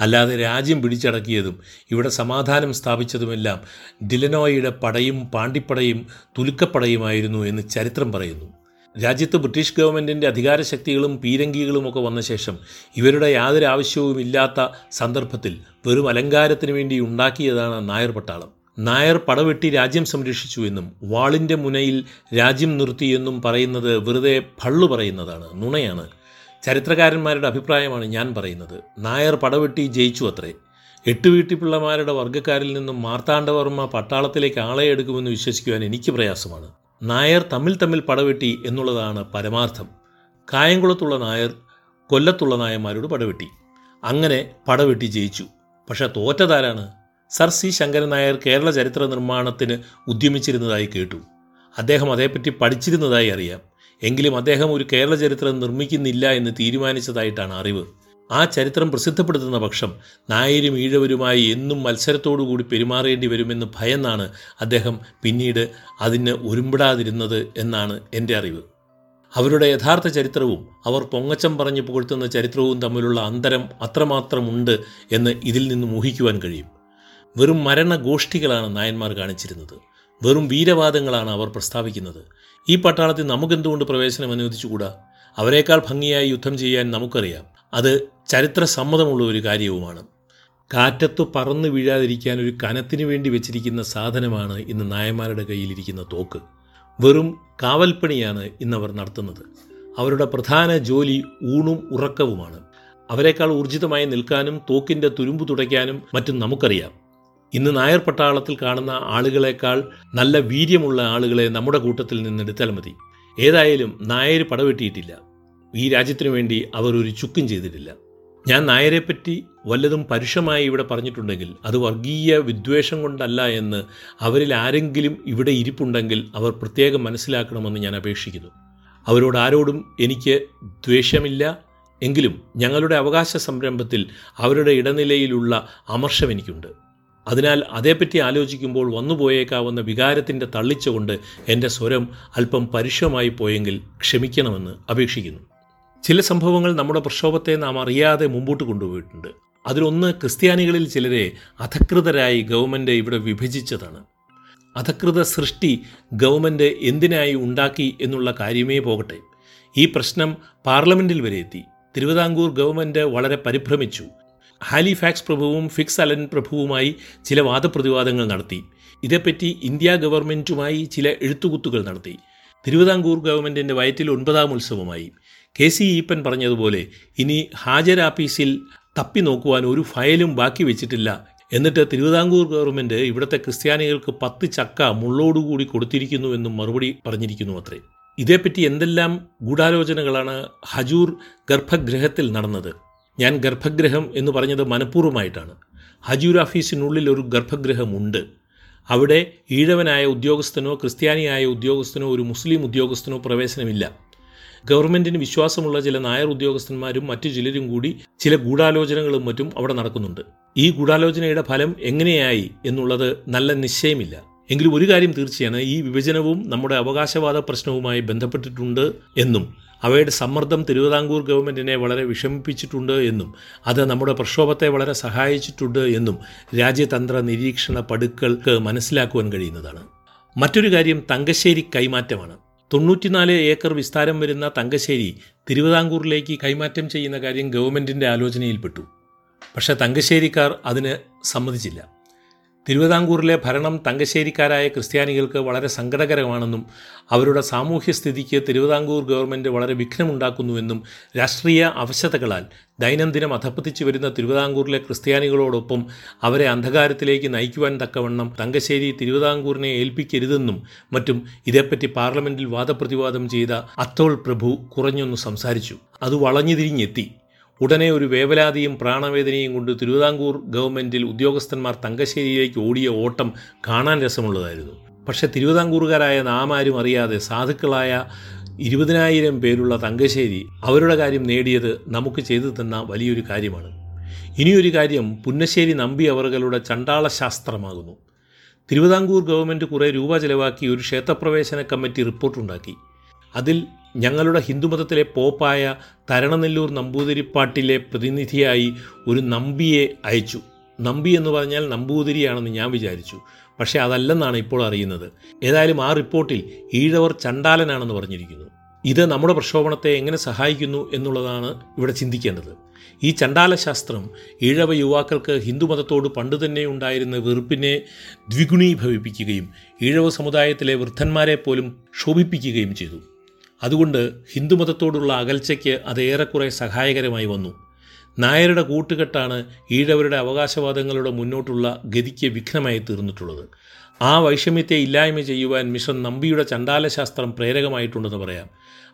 അല്ലാതെ രാജ്യം പിടിച്ചടക്കിയതും ഇവിടെ സമാധാനം സ്ഥാപിച്ചതുമെല്ലാം ഡിലനോയുടെ പടയും പാണ്ടിപ്പടയും തുലുക്കപ്പടയുമായിരുന്നു എന്ന് ചരിത്രം പറയുന്നു. രാജ്യത്ത് ബ്രിട്ടീഷ് ഗവൺമെന്റിന്റെ അധികാരശക്തികളും പീരങ്കികളും ഒക്കെ വന്ന ശേഷം ഇവരുടെ യാതൊരു ആവശ്യവും ഇല്ലാത്ത സന്ദർഭത്തിൽ വെറും അലങ്കാരത്തിന് വേണ്ടി ഉണ്ടാക്കിയതാണ് നായർ പട്ടാളം. നായർ പടവെട്ടി രാജ്യം സംരക്ഷിച്ചു എന്നും വാളിന്റെ മുനയിൽ രാജ്യം നിർത്തിയെന്നും പറയുന്നത് വെറുതെ ഭള്ളു പറയുന്നതാണ് നുണയാണ്. ചരിത്രകാരന്മാരുടെ അഭിപ്രായമാണ് ഞാൻ പറയുന്നത്. നായർ പടവെട്ടി ജയിച്ചു അത്രേ. എട്ട് വീട്ടിപ്പിള്ളമാരുടെ വർഗക്കാരിൽ നിന്നും മാർത്താണ്ഡവർമ്മ പട്ടാളത്തിലേക്ക് ആളെ എടുക്കുമെന്ന് വിശ്വസിക്കുവാൻ എനിക്ക് പ്രയാസമാണ്. നായർ തമ്മിൽ തമ്മിൽ പടവെട്ടി എന്നുള്ളതാണ് പരമാർത്ഥം. കായംകുളത്തുള്ള നായർ കൊല്ലത്തുള്ള നായന്മാരോട് പടവെട്ടി. അങ്ങനെ പടവെട്ടി ജയിച്ചു. പക്ഷേ തോറ്റതാരാണ്? സർ സി ശങ്കരൻ നായർ കേരള ചരിത്ര നിർമ്മാണത്തിന് ഉദ്യമിച്ചിരുന്നതായി കേട്ടു. അദ്ദേഹം അതേപ്പറ്റി പഠിച്ചിരുന്നതായി അറിയാം. എങ്കിലും അദ്ദേഹം ഒരു കേരള ചരിത്രം നിർമ്മിക്കുന്നില്ല എന്ന് തീരുമാനിച്ചതായിട്ടാണ് അറിവ്. ആ ചരിത്രം പ്രസിദ്ധപ്പെടുത്തുന്ന പക്ഷം നായരും ഈഴവരുമായി എന്നും മത്സരത്തോടുകൂടി പെരുമാറേണ്ടി വരുമെന്ന് ഭയന്നാണ് അദ്ദേഹം പിന്നീട് അതിന് ഒരുമ്പിടാതിരുന്നത് എന്നാണ് എന്റെ അറിവ്. അവരുടെ യഥാർത്ഥ ചരിത്രവും അവർ പൊങ്ങച്ചം പറഞ്ഞു പുകഴ്ത്തുന്ന ചരിത്രവും തമ്മിലുള്ള അന്തരം അത്രമാത്രമുണ്ട് എന്ന് ഇതിൽ നിന്ന് ഊഹിക്കുവാൻ കഴിയും. വെറും മരണഗോഷ്ഠികളാണ് നായന്മാർ കാണിച്ചിരുന്നത്. വെറും വീരവാദങ്ങളാണ് അവർ പ്രസ്താവിക്കുന്നത്. ഈ പട്ടാളത്തിൽ നമുക്കെന്തുകൊണ്ട് പ്രവേശനം അനുവദിച്ചുകൂടാ അവരെക്കാൾ ഭംഗിയായി യുദ്ധം ചെയ്യാൻ നമുക്കറിയാം. അത് ചരിത്രസമ്മതമുള്ള ഒരു കാര്യവുമാണ്. കാറ്റത്ത് പറന്നു വീഴാതിരിക്കാൻ ഒരു കനത്തിന് വേണ്ടി വെച്ചിരിക്കുന്ന സാധനമാണ് ഇന്ന് നായന്മാരുടെ കയ്യിലിരിക്കുന്ന തോക്ക്. വെറും കാവൽപ്പണിയാണ് ഇന്നവർ നടത്തുന്നത്. അവരുടെ പ്രധാന ജോലി ഊണും ഉറക്കവുമാണ്. അവരെക്കാൾ ഊർജിതമായി നിൽക്കാനും തോക്കിന്റെ തുരുമ്പ് തുടയ്ക്കാനും മറ്റും നമുക്കറിയാം. ഇന്ന് നായർ പട്ടാളത്തിൽ കാണുന്ന ആളുകളെക്കാൾ നല്ല വീര്യമുള്ള ആളുകളെ നമ്മുടെ കൂട്ടത്തിൽ നിന്നെടുത്താൽ മതി. ഏതായാലും നായർ പടവെട്ടിയിട്ടില്ല. ഈ രാജ്യത്തിനു വേണ്ടി അവർ ഒരു ചുക്കും ചെയ്തിട്ടില്ല. ഞാൻ നായരെ പറ്റി വല്ലതും പരുഷമായി ഇവിടെ പറഞ്ഞിട്ടുണ്ടെങ്കിൽ അത് വർഗീയ വിദ്വേഷം കൊണ്ടല്ല എന്ന് അവരിൽ ആരെങ്കിലും ഇവിടെ ഇരിപ്പുണ്ടെങ്കിൽ അവർ പ്രത്യേകം മനസ്സിലാക്കണമെന്ന് ഞാൻ അപേക്ഷിക്കുന്നു. അവരോട് ആരോടും എനിക്ക് ദ്വേഷമില്ല. എങ്കിലും ഞങ്ങളുടെ അവകാശ സംരംഭത്തിൽ അവരുടെ ഇടനിലയിലുള്ള അമർഷം എനിക്കുണ്ട്. അതിനാൽ അതേപ്പറ്റി ആലോചിക്കുമ്പോൾ വന്നുപോയേക്കാവുന്ന വികാരത്തിന്റെ തള്ളിച്ചുകൊണ്ട് എന്റെ സ്വരം അല്പം പരുഷമായി പോയെങ്കിൽ ക്ഷമിക്കണമെന്ന് അപേക്ഷിക്കുന്നു. ചില സംഭവങ്ങൾ നമ്മുടെ പ്രക്ഷോഭത്തെ നാം അറിയാതെ മുമ്പോട്ട് കൊണ്ടുപോയിട്ടുണ്ട്. അതിലൊന്ന് ക്രിസ്ത്യാനികളിൽ ചിലരെ അധകൃതരായി ഗവൺമെന്റ് ഇവിടെ വിഭജിച്ചതാണ്. അധകൃത സൃഷ്ടി ഗവൺമെന്റ് എന്തിനായി ഉണ്ടാക്കി എന്നുള്ള കാര്യമേ പോകട്ടെ. ഈ പ്രശ്നം പാർലമെന്റിൽ വരെ എത്തി. തിരുവിതാംകൂർ ഗവൺമെന്റ് വളരെ പരിഭ്രമിച്ചു. ഹാലിഫാക്സ് പ്രഭുവും ഫിക്സ് അലൻ പ്രഭുവുമായി ചില വാദപ്രതിവാദങ്ങൾ നടത്തി. ഇതേപ്പറ്റി ഇന്ത്യ ഗവൺമെന്റുമായി ചില എഴുത്തുകുത്തുകൾ നടത്തി. തിരുവിതാംകൂർ ഗവൺമെന്റിന്റെ വയറ്റിൽ ഒൻപതാം ഉത്സവമായി. കെ സി ഈപ്പൻ പറഞ്ഞതുപോലെ ഇനി ഹാജർ ആഫീസിൽ തപ്പി നോക്കുവാൻ ഒരു ഫയലും ബാക്കി വെച്ചിട്ടില്ല. എന്നിട്ട് തിരുവിതാംകൂർ ഗവൺമെന്റ് ഇവിടുത്തെ ക്രിസ്ത്യാനികൾക്ക് പത്ത് ചക്ക മുള്ളോടുകൂടി കൊടുത്തിരിക്കുന്നു എന്നും മറുപടി പറഞ്ഞിരിക്കുന്നു അത്രേ. ഇതേപ്പറ്റി എന്തെല്ലാം ഗൂഢാലോചനകളാണ് ഹജൂർ ഗർഭഗൃഹത്തിൽ നടന്നത്? ഞാൻ ഗർഭഗൃഹം എന്ന് പറഞ്ഞത് മനഃപൂർവമായിട്ടാണ്. ഹജൂർ ഓഫീസിനുള്ളിൽ ഒരു ഗർഭഗൃഹമുണ്ട് അവിടെ ഈഴവനായ ഉദ്യോഗസ്ഥനോ ക്രിസ്ത്യാനിയായ ഉദ്യോഗസ്ഥനോ ഒരു മുസ്ലിം ഉദ്യോഗസ്ഥനോ പ്രവേശനമില്ല. ഗവൺമെന്റിന് വിശ്വാസമുള്ള ചില നായർ ഉദ്യോഗസ്ഥന്മാരും മറ്റു ചിലരും കൂടി ചില ഗൂഢാലോചനകളും മറ്റും അവിടെ നടക്കുന്നുണ്ട്. ഈ ഗൂഢാലോചനയുടെ ഫലം എങ്ങനെയായി എന്നുള്ളത് നല്ല നിശ്ചയമില്ല. എങ്കിലും ഒരു കാര്യം തീർച്ചയാണ് ഈ വിഭജനവും നമ്മുടെ അവകാശവാദ പ്രശ്നവുമായി ബന്ധപ്പെട്ടിട്ടുണ്ട് എന്നും അവയുടെ സമ്മർദ്ദം തിരുവിതാംകൂർ ഗവൺമെന്റിനെ വളരെ വിഷമിപ്പിച്ചിട്ടുണ്ട് എന്നും അത് നമ്മുടെ പ്രക്ഷോഭത്തെ വളരെ സഹായിച്ചിട്ടുണ്ട് എന്നും രാജ്യതന്ത്ര നിരീക്ഷണ പടുക്കൾക്ക് മനസ്സിലാക്കുവാൻ കഴിയുന്നതാണ്. മറ്റൊരു കാര്യം തങ്കശ്ശേരി കൈമാറ്റമാണ്. തൊണ്ണൂറ്റിനാല് ഏക്കർ വിസ്താരം വരുന്ന തങ്കശ്ശേരി തിരുവിതാംകൂറിലേക്ക് കൈമാറ്റം ചെയ്യുന്ന കാര്യം ഗവൺമെന്റിന്റെ ആലോചനയിൽപ്പെട്ടു. പക്ഷേ തങ്കശ്ശേരിക്കാർ അതിന് സമ്മതിച്ചില്ല. തിരുവിതാംകൂറിലെ ഭരണം തങ്കശ്ശേരിക്കാരായ ക്രിസ്ത്യാനികൾക്ക് വളരെ സങ്കടകരമാണെന്നും അവരുടെ സാമൂഹ്യ സ്ഥിതിക്ക് തിരുവിതാംകൂർ ഗവൺമെന്റ് വളരെ വിഘ്നമുണ്ടാക്കുന്നുവെന്നും രാഷ്ട്രീയ അവശതകളാൽ ദൈനംദിനം അധപ്പതിച്ചു വരുന്ന തിരുവിതാംകൂറിലെ ക്രിസ്ത്യാനികളോടൊപ്പം അവരെ അന്ധകാരത്തിലേക്ക് നയിക്കുവാൻ തക്കവണ്ണം തങ്കശ്ശേരി തിരുവിതാംകൂറിനെ ഏൽപ്പിക്കരുതെന്നും മറ്റും ഇതേപ്പറ്റി പാർലമെന്റിൽ വാദപ്രതിവാദം ചെയ്ത അത്തോൾ പ്രഭു കുറഞ്ഞൊന്ന് സംസാരിച്ചു. അത് വളഞ്ഞുതിരിഞ്ഞെത്തി. ഉടനെ ഒരു വേവലാതിയും പ്രാണവേദനയും കൊണ്ട് തിരുവിതാംകൂർ ഗവൺമെന്റിൽ ഉദ്യോഗസ്ഥന്മാർ തങ്കശ്ശേരിയിലേക്ക് ഓടിയ ഓട്ടം കാണാൻ രസമുള്ളതായിരുന്നു. പക്ഷേ തിരുവിതാംകൂറുകാരായ നാം ആരും അറിയാതെ സാധുക്കളായ ഇരുപതിനായിരം പേരുള്ള തങ്കശ്ശേരി അവരുടെ കാര്യം നേടിയത് നമുക്ക് ചെയ്തു തന്ന വലിയൊരു കാര്യമാണ്. ഇനിയൊരു കാര്യം പുന്നശ്ശേരി നമ്പി അവറുകളുടെ ചണ്ടാള ശാസ്ത്രമാകുന്നു തിരുവിതാംകൂർ ഗവൺമെന്റ് കുറേ രൂപ ചെലവാക്കി ഒരു ക്ഷേത്രപ്രവേശന കമ്മിറ്റി റിപ്പോർട്ടുണ്ടാക്കി. അതിൽ ഞങ്ങളുടെ ഹിന്ദുമതത്തിലെ പോപ്പായ തരണനെല്ലൂർ നമ്പൂതിരിപ്പാട്ടിലെ പ്രതിനിധിയായി ഒരു നമ്പിയെ അയച്ചു. നമ്പി എന്ന് പറഞ്ഞാൽ നമ്പൂതിരിയാണെന്ന് ഞാൻ വിചാരിച്ചു. പക്ഷേ അതല്ലെന്നാണ് ഇപ്പോൾ അറിയുന്നത്. ഏതായാലും ആ റിപ്പോർട്ടിൽ ഈഴവർ ചണ്ടാലനാണെന്ന് പറഞ്ഞിരിക്കുന്നു. ഇത് നമ്മുടെ പ്രക്ഷോഭണത്തെ എങ്ങനെ സഹായിക്കുന്നു എന്നുള്ളതാണ് ഇവിടെ ചിന്തിക്കേണ്ടത്. ഈ ചണ്ടാലശാസ്ത്രം ഈഴവ യുവാക്കൾക്ക് ഹിന്ദുമതത്തോട് പണ്ട് തന്നെ ഉണ്ടായിരുന്ന വെറുപ്പിനെ ദ്വിഗുണീഭവിപ്പിക്കുകയും ഈഴവ സമുദായത്തിലെ വൃദ്ധന്മാരെ പോലും ക്ഷോഭിപ്പിക്കുകയും ചെയ്തു. അതുകൊണ്ട് ഹിന്ദുമതത്തോടുള്ള അകൽച്ചയ്ക്ക് അത് ഏറെക്കുറെ സഹായകരമായി വന്നു. നായരുടെ കൂട്ടുകെട്ടാണ് ഈഴവരുടെ അവകാശവാദങ്ങളുടെ മുന്നോട്ടുള്ള ഗതിക്ക് വിഘ്നമായി തീർന്നിട്ടുള്ളത്. ആ വൈഷമ്യത്തെ ഇല്ലായ്മ ചെയ്യുവാൻ മിഷൻ നമ്പിയുടെ ചണ്ടാലശാസ്ത്രം പ്രേരകമായിട്ടുണ്ടെന്ന് പറയാം.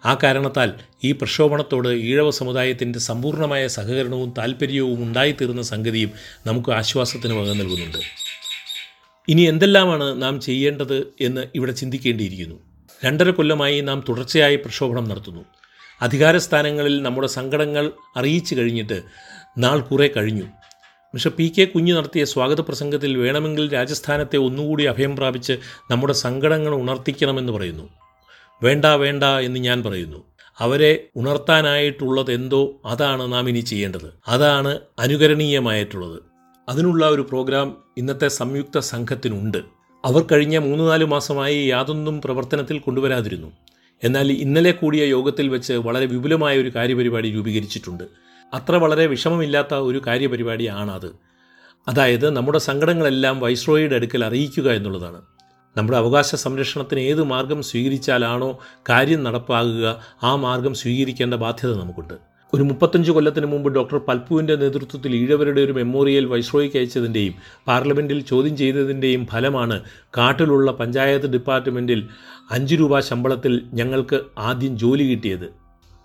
ആ കാരണത്താൽ ഈ പ്രക്ഷോഭണത്തോട് ഈഴവ സമുദായത്തിന്റെ സമ്പൂർണമായ സഹകരണവും താല്പര്യവും ഉണ്ടായിത്തീർന്ന സംഗതിയും നമുക്ക് ആശ്വാസത്തിന് വക നൽകുന്നുണ്ട്. ഇനി എന്തെല്ലാമാണ് നാം ചെയ്യേണ്ടത് എന്ന് ഇവിടെ ചിന്തിക്കേണ്ടിയിരിക്കുന്നു. രണ്ടര കൊല്ലമായി നാം തുടർച്ചയായി പ്രക്ഷോഭണം നടത്തുന്നു. അധികാരസ്ഥാനങ്ങളിൽ നമ്മുടെ സങ്കടങ്ങൾ അറിയിച്ചു കഴിഞ്ഞിട്ട് നാൾ കുറെ കഴിഞ്ഞു. പക്ഷേ പി കെ കുഞ്ഞ് നടത്തിയ സ്വാഗത പ്രസംഗത്തിൽ വേണമെങ്കിൽ രാജസ്ഥാനത്തെ ഒന്നുകൂടി അഭയം പ്രാപിച്ച് നമ്മുടെ സങ്കടങ്ങൾ ഉണർത്തിക്കണമെന്ന് പറയുന്നു. വേണ്ട വേണ്ട എന്ന് ഞാൻ പറയുന്നു. അവരെ ഉണർത്താനായിട്ടുള്ളത് എന്തോ അതാണ് നാം ഇനി ചെയ്യേണ്ടത്. അതാണ് അനുകരണീയമായിട്ടുള്ളത്. അതിനുള്ള ഒരു പ്രോഗ്രാം ഇന്നത്തെ സംയുക്ത സംഘത്തിനുണ്ട്. അവർ കഴിഞ്ഞ മൂന്ന് നാല് മാസമായി യാതൊന്നും പ്രവർത്തനത്തിൽ കൊണ്ടുവരാതിരുന്നു. എന്നാൽ ഇന്നലെ കൂടിയ യോഗത്തിൽ വെച്ച് വളരെ വിപുലമായ ഒരു കാര്യപരിപാടി രൂപീകരിച്ചിട്ടുണ്ട്. അത്ര വളരെ വിഷമമില്ലാത്ത ഒരു കാര്യപരിപാടിയാണ് അത് അതായത് നമ്മുടെ സങ്കടങ്ങളെല്ലാം വൈസ്രോയുടെ അടുക്കൽ അറിയിക്കുക എന്നുള്ളതാണ്. നമ്മുടെ അവകാശ സംരക്ഷണത്തിന് ഏത് മാർഗം സ്വീകരിച്ചാലാണോ കാര്യം നടപ്പാകുക ആ മാർഗം സ്വീകരിക്കേണ്ട ബാധ്യത നമുക്കുണ്ട്. ഒരു മുപ്പത്തഞ്ച് കൊല്ലത്തിന് മുമ്പ് ഡോക്ടർ പൽപ്പുവിന്റെ നേതൃത്വത്തിൽ ഈഴവരുടെ ഒരു മെമ്മോറിയൽ വൈസ്രോയ്ക്ക് അയച്ചതിന്റെയും പാർലമെന്റിൽ ചോദ്യം ചെയ്തതിന്റെയും ഫലമാണ് കാട്ടിലുള്ള പഞ്ചായത്ത് ഡിപ്പാർട്ട്മെന്റിൽ അഞ്ച് രൂപ ശമ്പളത്തിൽ ഞങ്ങൾക്ക് ആദ്യം ജോലി കിട്ടിയത്.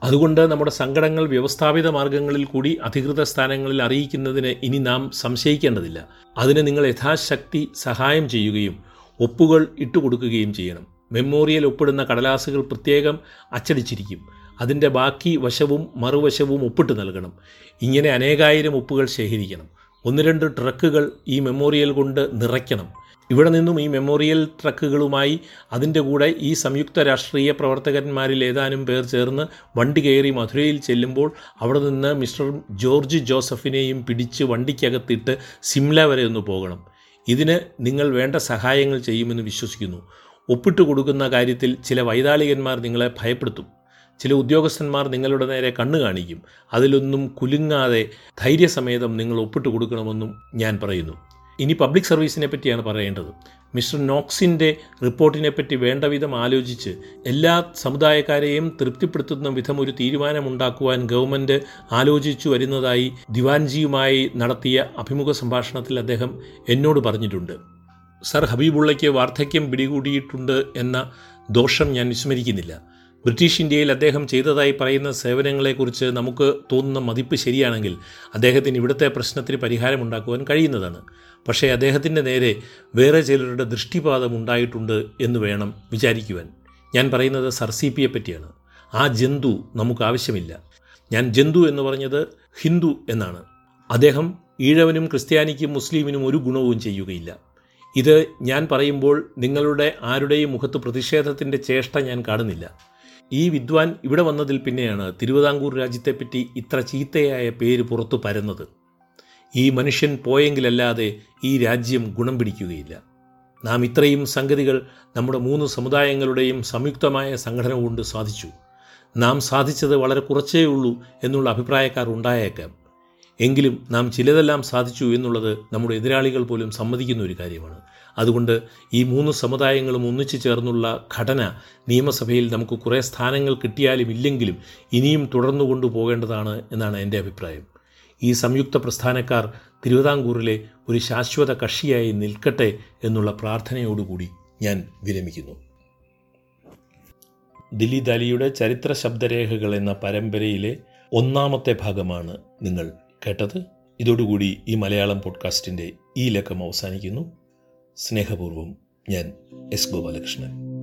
അതുകൊണ്ട് നമ്മുടെ സങ്കടങ്ങൾ വ്യവസ്ഥാപിത മാർഗങ്ങളിൽ കൂടി അധികൃത സ്ഥാനങ്ങളിൽ അറിയിക്കുന്നതിന് ഇനി നാം സംശയിക്കേണ്ടതില്ല. അതിന് നിങ്ങൾ യഥാശക്തി സഹായം ചെയ്യുകയും ഒപ്പുകൾ ഇട്ടുകൊടുക്കുകയും ചെയ്യണം. മെമ്മോറിയൽ ഒപ്പിടുന്ന കടലാസുകൾ പ്രത്യേകം അച്ചടിച്ചിരിക്കും. അതിന്റെ ബാക്കി വശവും മറുവശവും ഒപ്പിട്ട് നൽകണം. ഇങ്ങനെ അനേകായിരം ഒപ്പുകൾ ശേഖരിക്കണം. ഒന്ന് രണ്ട് ട്രക്കുകൾ ഈ മെമ്മോറിയൽ കൊണ്ട് നിറയ്ക്കണം. ഇവിടെ നിന്നും ഈ മെമ്മോറിയൽ ട്രക്കുകളുമായി അതിന്റെ കൂടെ ഈ സംയുക്ത രാഷ്ട്രീയ പ്രവർത്തകന്മാരിൽ ഏതാനും പേർ ചേർന്ന് വണ്ടി കയറി മധുരയിൽ ചെല്ലുമ്പോൾ അവിടെ നിന്ന് മിസ്റ്റർ ജോർജ് ജോസഫിനെയും പിടിച്ച് വണ്ടിക്കകത്തിട്ട് സിംല വരെ ഒന്ന് പോകണം. ഇതിന് നിങ്ങൾ വേണ്ട സഹായങ്ങൾ ചെയ്യുമെന്ന് വിശ്വസിക്കുന്നു. ഒപ്പിട്ട് കൊടുക്കുന്ന കാര്യത്തിൽ ചില വൈതാളികന്മാർ നിങ്ങളെ ഭയപ്പെടുത്തും. ചില ഉദ്യോഗസ്ഥന്മാർ നിങ്ങളുടെ നേരെ കണ്ണു കാണിക്കും. അതിലൊന്നും കുലുങ്ങാതെ ധൈര്യസമേതം നിങ്ങൾ ഒപ്പിട്ട് കൊടുക്കണമെന്നും ഞാൻ പറയുന്നു. ഇനി പബ്ലിക് സർവീസിനെ പറ്റിയാണ് പറയേണ്ടത്. മിസ്റ്റർ നോക്സിന്റെ റിപ്പോർട്ടിനെ പറ്റി വേണ്ട വിധം ആലോചിച്ച് എല്ലാ സമുദായക്കാരെയും തൃപ്തിപ്പെടുത്തുന്ന വിധം ഒരു തീരുമാനമുണ്ടാക്കുവാൻ ഗവൺമെന്റ് ആലോചിച്ചു വരുന്നതായി ദിവാൻജിയുമായി നടത്തിയ അഭിമുഖ സംഭാഷണത്തിൽ അദ്ദേഹം എന്നോട് പറഞ്ഞിട്ടുണ്ട്. സർ ഹബീബുള്ളയ്ക്ക് വാർദ്ധക്യം പിടികൂടിയിട്ടുണ്ട് എന്ന ദോഷം ഞാൻ വിസ്മരിക്കുന്നില്ല. ബ്രിട്ടീഷ് ഇന്ത്യയിൽ അദ്ദേഹം ചെയ്തതായി പറയുന്ന സേവനങ്ങളെക്കുറിച്ച് നമുക്ക് തോന്നുന്ന മതിപ്പ് ശരിയാണെങ്കിൽ അദ്ദേഹത്തിന് ഇവിടുത്തെ പ്രശ്നത്തിന് പരിഹാരമുണ്ടാക്കുവാൻ കഴിയുന്നതാണ്. പക്ഷേ അദ്ദേഹത്തിന്റെ നേരെ വേറെ ചിലരുടെ ദൃഷ്ടിപാതം ഉണ്ടായിട്ടുണ്ട് എന്ന് വേണം വിചാരിക്കുവാൻ. ഞാൻ പറയുന്നത് സർ സി പിയെ പറ്റിയാണ്. ആ ജന്തു നമുക്ക് ആവശ്യമില്ല. ഞാൻ ജന്തു എന്ന് പറഞ്ഞത് ഹിന്ദു എന്നാണ്. അദ്ദേഹം ഈഴവനും ക്രിസ്ത്യാനിക്കും മുസ്ലിമിനും ഒരു ഗുണവും ചെയ്യുകയില്ല. ഇത് ഞാൻ പറയുമ്പോൾ നിങ്ങളുടെ ആരുടെയും മുഖത്ത് പ്രതിഷേധത്തിന്റെ ചേഷ്ട ഞാൻ കാണുന്നില്ല. ഈ വിദ്വാൻ ഇവിടെ വന്നതിൽ പിന്നെയാണ് തിരുവിതാംകൂർ രാജ്യത്തെപ്പറ്റി ഇത്ര ചീത്തയായ പേര് പുറത്തു പരന്നത്. ഈ മനുഷ്യൻ പോയെങ്കിലല്ലാതെ ഈ രാജ്യം ഗുണം പിടിക്കുകയില്ല. നാം ഇത്രയും സംഗതികൾ നമ്മുടെ മൂന്ന് സമുദായങ്ങളുടെയും സംയുക്തമായ സംഘടന കൊണ്ട് സാധിച്ചു. നാം സാധിച്ചത് വളരെ കുറച്ചേ ഉള്ളൂ എന്നുള്ള അഭിപ്രായക്കാർ ഉണ്ടായേക്കാം. എങ്കിലും നാം ചിലതെല്ലാം സാധിച്ചു എന്നുള്ളത് നമ്മുടെ എതിരാളികൾ പോലും സമ്മതിക്കുന്ന ഒരു കാര്യമാണ്. അതുകൊണ്ട് ഈ മൂന്ന് സമുദായങ്ങളും ഒന്നിച്ചു ചേർന്നുള്ള ഘടന നിയമസഭയിൽ നമുക്ക് കുറേ സ്ഥാനങ്ങൾ കിട്ടിയാലും ഇല്ലെങ്കിലും ഇനിയും തുടർന്നു കൊണ്ടുപോകേണ്ടതാണ് എന്നാണ് എന്റെ അഭിപ്രായം. ഈ സംയുക്ത പ്രസ്ഥാനക്കാർ തിരുവിതാംകൂറിലെ ഒരു ശാശ്വത കക്ഷിയായി നിൽക്കട്ടെ എന്നുള്ള പ്രാർത്ഥനയോടുകൂടി ഞാൻ വിരമിക്കുന്നു. ദില്ലി ദാലിയുടെ ചരിത്ര ശബ്ദരേഖകൾ എന്ന പരമ്പരയിലെ ഒന്നാമത്തെ ഭാഗമാണ് നിങ്ങൾ കേട്ടത്. ഇതോടുകൂടി ഈ മലയാളം പോഡ്കാസ്റ്റിന്റെ ഈ ലക്കം അവസാനിക്കുന്നു. സ്നേഹപൂർവം ഞാൻ എസ് ഗോപാലകൃഷ്ണൻ.